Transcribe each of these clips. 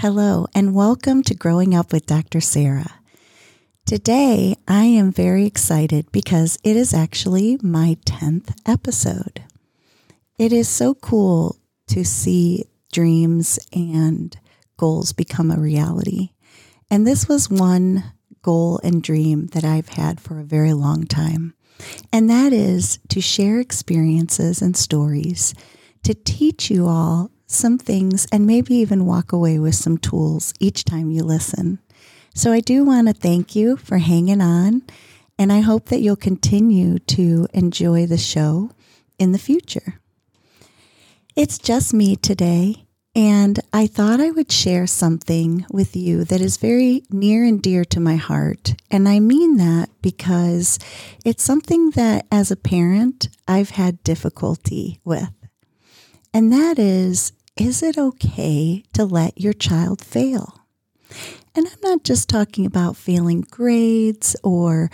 Hello, and welcome to Growing Up with Dr. Sarah. Today, I am very excited because it is actually my 10th episode. It is so cool to see dreams and goals become a reality. And this was one goal and dream that I've had for a very long time. And that is to share experiences and stories to teach you all some things and maybe even walk away with some tools each time you listen. So I do want to thank you for hanging on, and I hope that you'll continue to enjoy the show in the future. It's just me today, and I thought I would share something with you that is very near and dear to my heart. And I mean that because it's something that as a parent I've had difficulty with. And that is is it okay to let your child fail? And I'm not just talking about failing grades or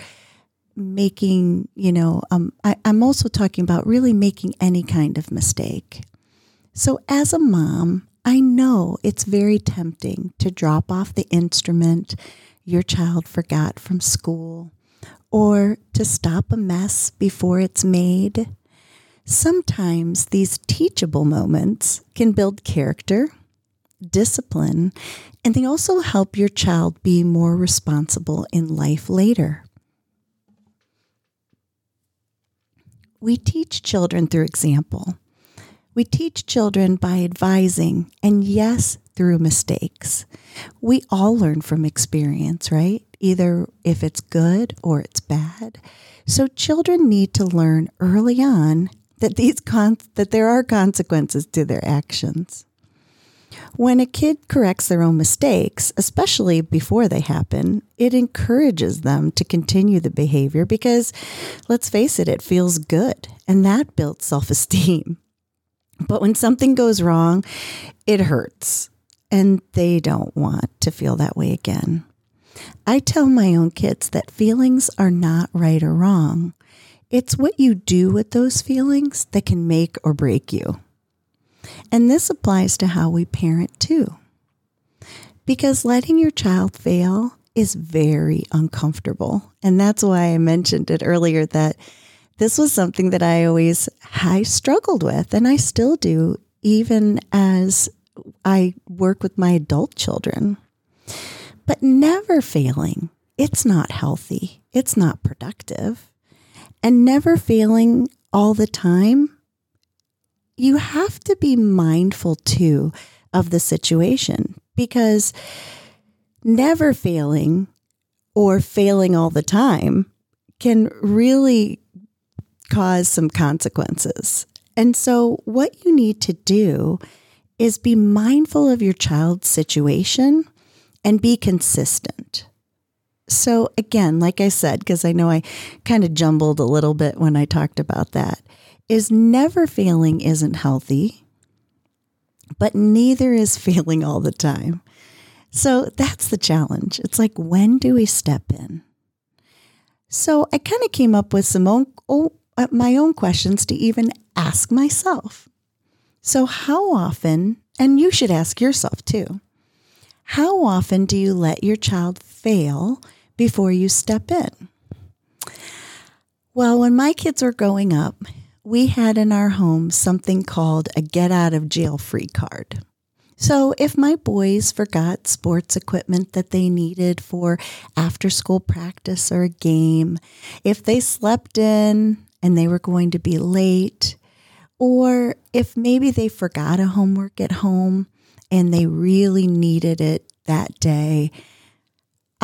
making, you know, um, I, I'm also talking about really making any kind of mistake. So, as a mom, I know it's very tempting to drop off the instrument your child forgot from school or to stop a mess before it's made Sometimes these teachable moments can build character, discipline, and they also help your child be more responsible in life later. We teach children through example. We teach children by advising, and yes, through mistakes. We all learn from experience, right? Either if it's good or it's bad. So children need to learn early on that these con- that there are consequences to their actions. When a kid corrects their own mistakes, especially before they happen, it encourages them to continue the behavior because, let's face it, it feels good and that builds self esteem. But when something goes wrong, it hurts and they don't want to feel that way again. I tell my own kids that feelings are not right or wrong. It's what you do with those feelings that can make or break you. And this applies to how we parent too. Because letting your child fail is very uncomfortable. And that's why I mentioned it earlier that this was something that I always I struggled with and I still do even as I work with my adult children. But never failing, it's not healthy. It's not productive and never failing all the time, you have to be mindful too of the situation because never failing or failing all the time can really cause some consequences. And so, what you need to do is be mindful of your child's situation and be consistent. So, again, like I said, because I know I kind of jumbled a little bit when I talked about that, is never failing isn't healthy, but neither is failing all the time. So that's the challenge. It's like, when do we step in? So I kind of came up with some own, oh, my own questions to even ask myself. So, how often, and you should ask yourself too, how often do you let your child fail before you step in? Well, when my kids were growing up, we had in our home something called a get out of jail free card. So, if my boys forgot sports equipment that they needed for after school practice or a game, if they slept in and they were going to be late, or if maybe they forgot a homework at home and they really needed it that day,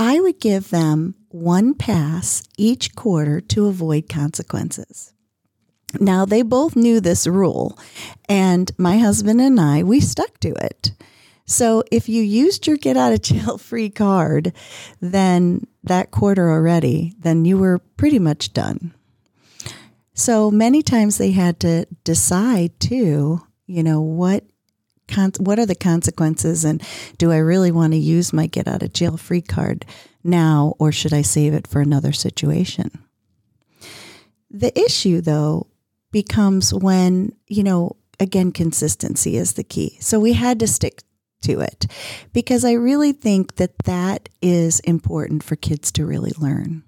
I would give them one pass each quarter to avoid consequences. Now, they both knew this rule, and my husband and I, we stuck to it. So if you used your get out of jail free card, then that quarter already, then you were pretty much done. So many times they had to decide too, you know, what what are the consequences and do I really want to use my get out of jail free card now or should I save it for another situation? The issue though becomes when, you know, again, consistency is the key. So we had to stick to it because I really think that that is important for kids to really learn.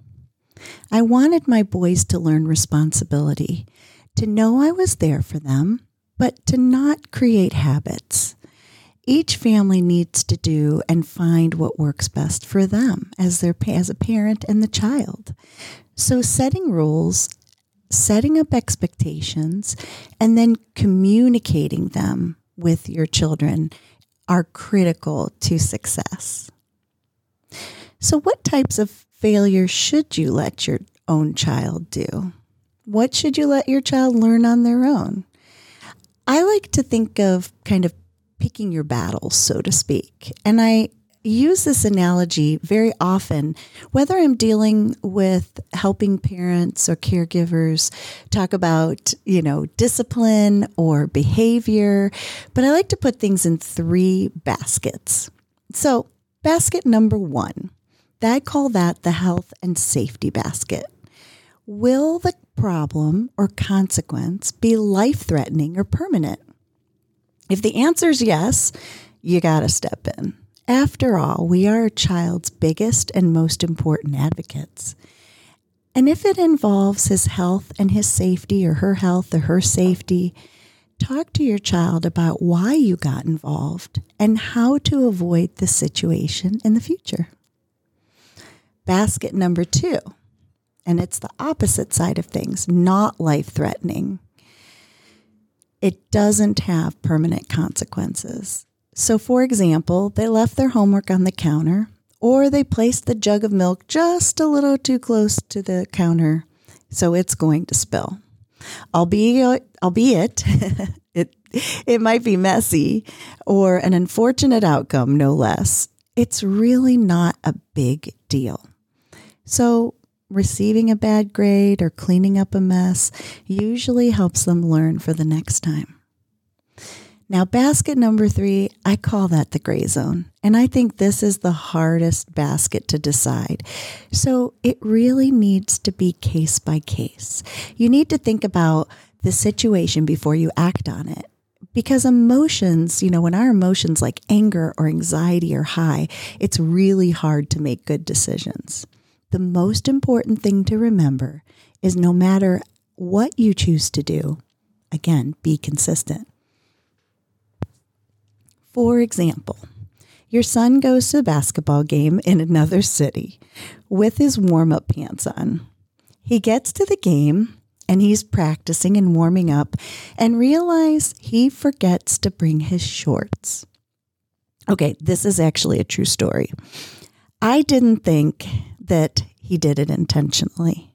I wanted my boys to learn responsibility, to know I was there for them, but to not create habits. Each family needs to do and find what works best for them as their as a parent and the child. So setting rules setting up expectations and then communicating them with your children are critical to success. So, what types of failures should you let your own child do? What should you let your child learn on their own? I like to think of kind of picking your battles, so to speak. And I use this analogy very often, whether I'm dealing with helping parents or caregivers talk about, you know, discipline or behavior, but I like to put things in three baskets. So, basket number one, I call that the health and safety basket. Will the problem or consequence be life threatening or permanent? If the answer is yes, you got to step in. After all, we are a child's biggest and most important advocates. And if it involves his health and his safety, or her health or her safety, talk to your child about why you got involved and how to avoid the situation in the future. Basket number two, and it's the opposite side of things, not life threatening. It doesn't have permanent consequences. So, for example, they left their homework on the counter, or they placed the jug of milk just a little too close to the counter, so it's going to spill. Albeit, albeit it, it might be messy or an unfortunate outcome, no less. It's really not a big deal. So, receiving a bad grade or cleaning up a mess usually helps them learn for the next time. Now, basket number three, I call that the gray zone. And I think this is the hardest basket to decide. So it really needs to be case by case. You need to think about the situation before you act on it. Because emotions, you know, when our emotions like anger or anxiety are high, it's really hard to make good decisions. The most important thing to remember is no matter what you choose to do, again, be consistent. For example, your son goes to a basketball game in another city with his warm up pants on. He gets to the game and he's practicing and warming up and realize he forgets to bring his shorts. Okay, this is actually a true story. I didn't think that he did it intentionally.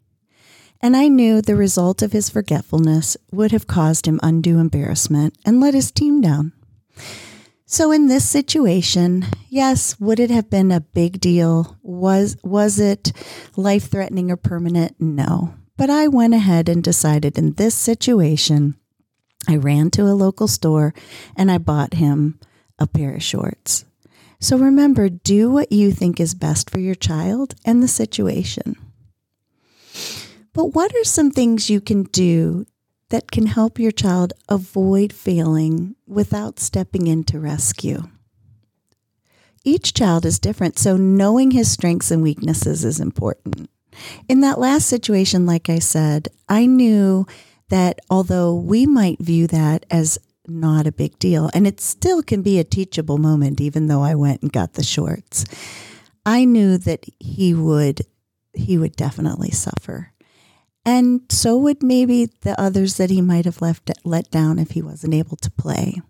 And I knew the result of his forgetfulness would have caused him undue embarrassment and let his team down. So in this situation, yes, would it have been a big deal? Was was it life-threatening or permanent? No. But I went ahead and decided in this situation, I ran to a local store and I bought him a pair of shorts. So remember, do what you think is best for your child and the situation. But what are some things you can do that can help your child avoid failing without stepping in to rescue. Each child is different, so knowing his strengths and weaknesses is important. In that last situation, like I said, I knew that although we might view that as not a big deal, and it still can be a teachable moment, even though I went and got the shorts, I knew that he would he would definitely suffer. And so would maybe the others that he might have left let down if he wasn't able to play.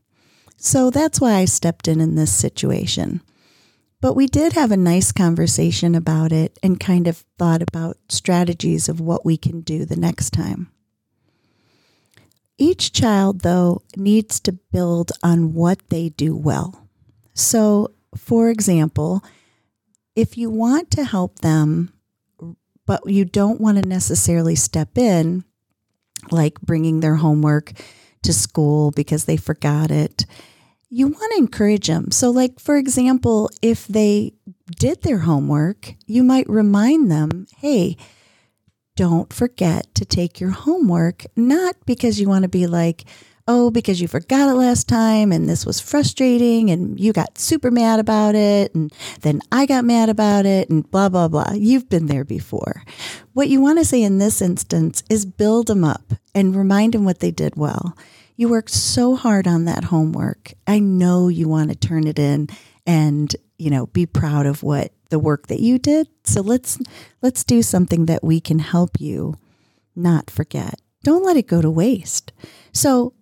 So that's why I stepped in in this situation. But we did have a nice conversation about it and kind of thought about strategies of what we can do the next time. Each child, though, needs to build on what they do well. So, for example, if you want to help them, but you don't want to necessarily step in, like bringing their homework to school because they forgot it, you want to encourage them. So, like, for example, if they did their homework, you might remind them, hey, don't forget to take your homework, not because you want to be like, oh, because you forgot it last time and this was frustrating and you got super mad about it and then I got mad about it and blah, blah, blah. You've been there before. What you want to say in this instance is build them up and remind them what they did well. You worked so hard on that homework. I know you want to turn it in and, you know, be proud of what the work that you did. So let's let's do something that we can help you not forget. Don't let it go to waste. So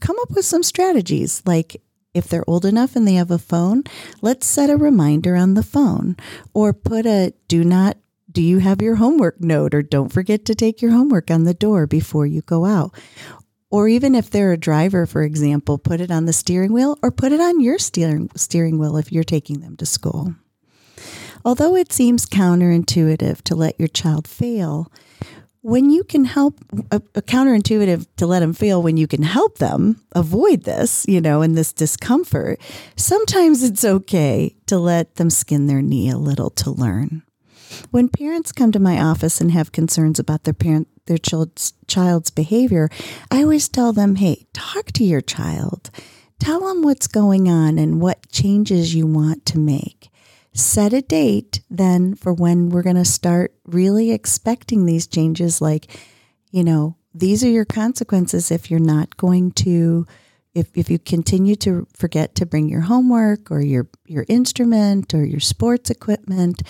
come up with some strategies like if they're old enough and they have a phone, let's set a reminder on the phone or put a do not do you have your homework note or don't forget to take your homework on the door before you go out or even if they're a driver, for example, put it on the steering wheel or put it on your steering, steering wheel if you're taking them to school. Although it seems counterintuitive to let your child fail, when you can help, a, a counterintuitive to let them fail when you can help them avoid this, you know, and this discomfort, sometimes it's okay to let them skin their knee a little to learn. When parents come to my office and have concerns about their parent their child's child's behavior, I always tell them, "Hey, talk to your child. Tell them what's going on and what changes you want to make." Set a date then for when we're going to start really expecting these changes like, you know, these are your consequences if you're not going to if, if you continue to forget to bring your homework or your your instrument or your sports equipment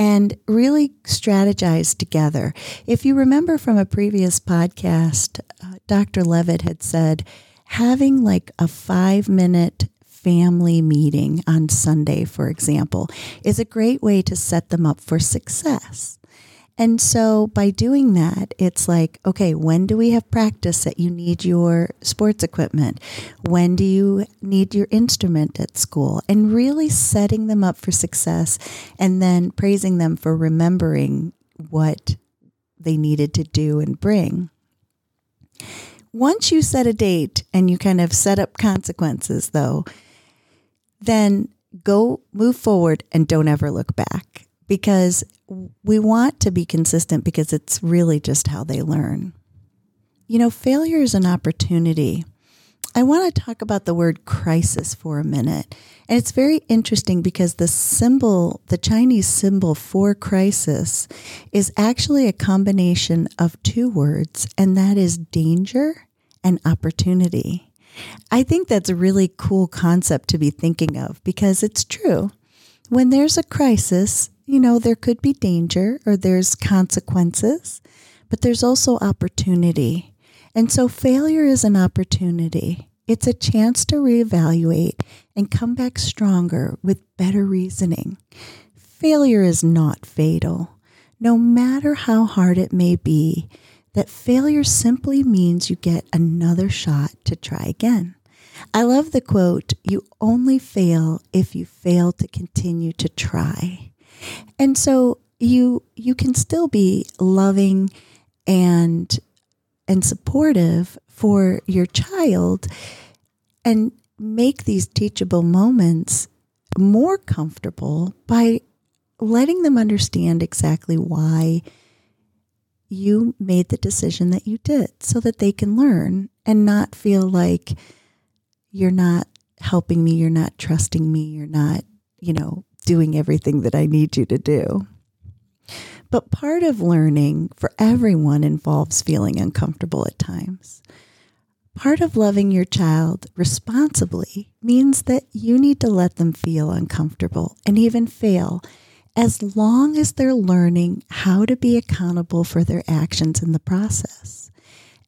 and really strategize together. If you remember from a previous podcast, uh, Dr. Levitt had said having like a five minute family meeting on Sunday, for example, is a great way to set them up for success. And so by doing that, it's like, okay, when do we have practice that you need your sports equipment? When do you need your instrument at school? And really setting them up for success and then praising them for remembering what they needed to do and bring. Once you set a date and you kind of set up consequences, though, then go move forward and don't ever look back because we want to be consistent because it's really just how they learn. You know, failure is an opportunity. I want to talk about the word crisis for a minute. And it's very interesting because the symbol, the Chinese symbol for crisis, is actually a combination of two words, and that is danger and opportunity. I think that's a really cool concept to be thinking of because it's true. When there's a crisis, you know, there could be danger or there's consequences, but there's also opportunity. And so failure is an opportunity. It's a chance to reevaluate and come back stronger with better reasoning. Failure is not fatal. No matter how hard it may be, that failure simply means you get another shot to try again. I love the quote, you only fail if you fail to continue to try. And so you you can still be loving and and supportive for your child and make these teachable moments more comfortable by letting them understand exactly why you made the decision that you did so that they can learn and not feel like you're not helping me, you're not trusting me, you're not, you know, doing everything that I need you to do. But part of learning for everyone involves feeling uncomfortable at times. Part of loving your child responsibly means that you need to let them feel uncomfortable and even fail as long as they're learning how to be accountable for their actions in the process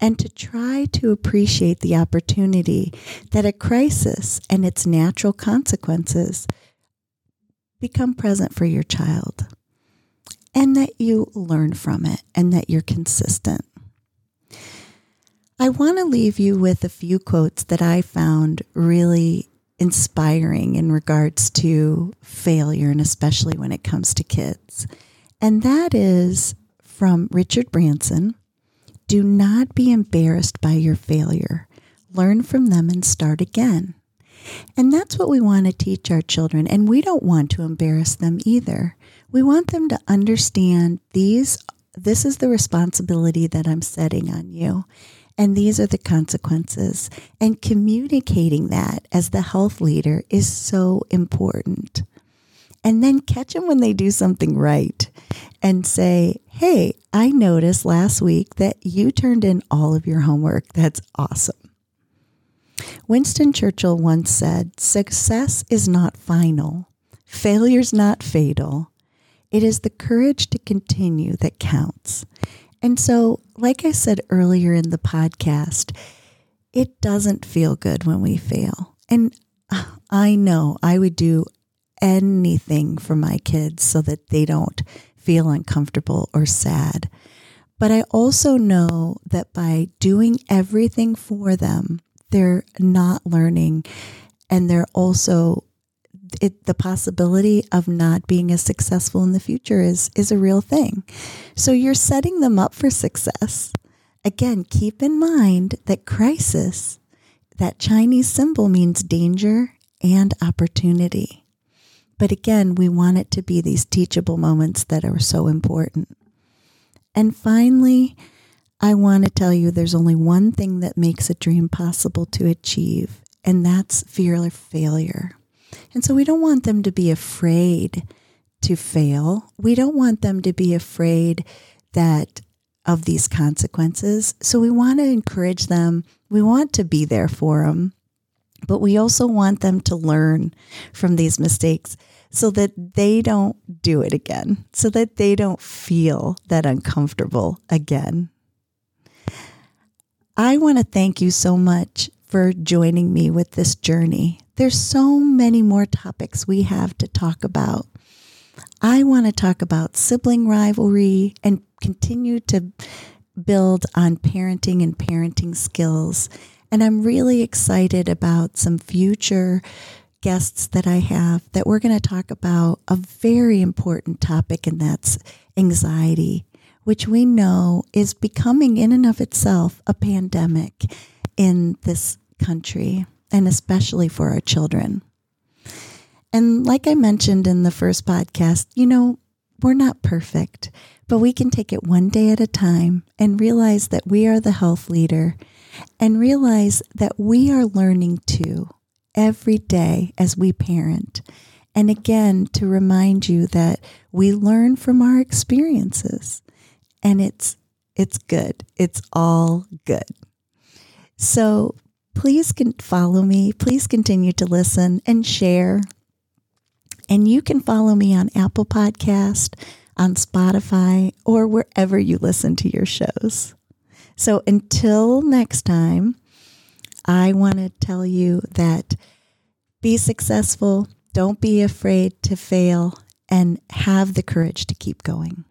and to try to appreciate the opportunity that a crisis and its natural consequences become present for your child and that you learn from it and that you're consistent. I want to leave you with a few quotes that I found really inspiring in regards to failure, and especially when it comes to kids. And that is from Richard Branson Do not be embarrassed by your failure. Learn from them and start again. And that's what we want to teach our children. And we don't want to embarrass them either. We want them to understand these this is the responsibility that I'm setting on you. And these are the consequences. And communicating that as the health leader is so important. And then catch them when they do something right and say, Hey, I noticed last week that you turned in all of your homework. That's awesome. Winston Churchill once said, Success is not final, failure's not fatal. It is the courage to continue that counts. And so, like I said earlier in the podcast, it doesn't feel good when we fail. And I know I would do anything for my kids so that they don't feel uncomfortable or sad. But I also know that by doing everything for them, they're not learning and they're also it, the possibility of not being as successful in the future is is a real thing. So you're setting them up for success. Again, keep in mind that crisis, that Chinese symbol means danger and opportunity. But again, we want it to be these teachable moments that are so important. And finally, I want to tell you there's only one thing that makes a dream possible to achieve, and that's fear of failure. And so we don't want them to be afraid to fail. We don't want them to be afraid that of these consequences. So we want to encourage them. We want to be there for them. But we also want them to learn from these mistakes so that they don't do it again, so that they don't feel that uncomfortable again. I want to thank you so much for joining me with this journey. There's so many more topics we have to talk about. I want to talk about sibling rivalry and continue to build on parenting and parenting skills. And I'm really excited about some future guests that I have that we're going to talk about a very important topic, and that's anxiety, which we know is becoming in and of itself a pandemic in this country and especially for our children. And like I mentioned in the first podcast, you know, we're not perfect, but we can take it one day at a time and realize that we are the health leader and realize that we are learning too every day as we parent. And again, to remind you that we learn from our experiences and it's it's good. It's all good. So please follow me. Please continue to listen and share. And you can follow me on Apple Podcast, on Spotify, or wherever you listen to your shows. So until next time, I want to tell you that be successful, don't be afraid to fail, and have the courage to keep going.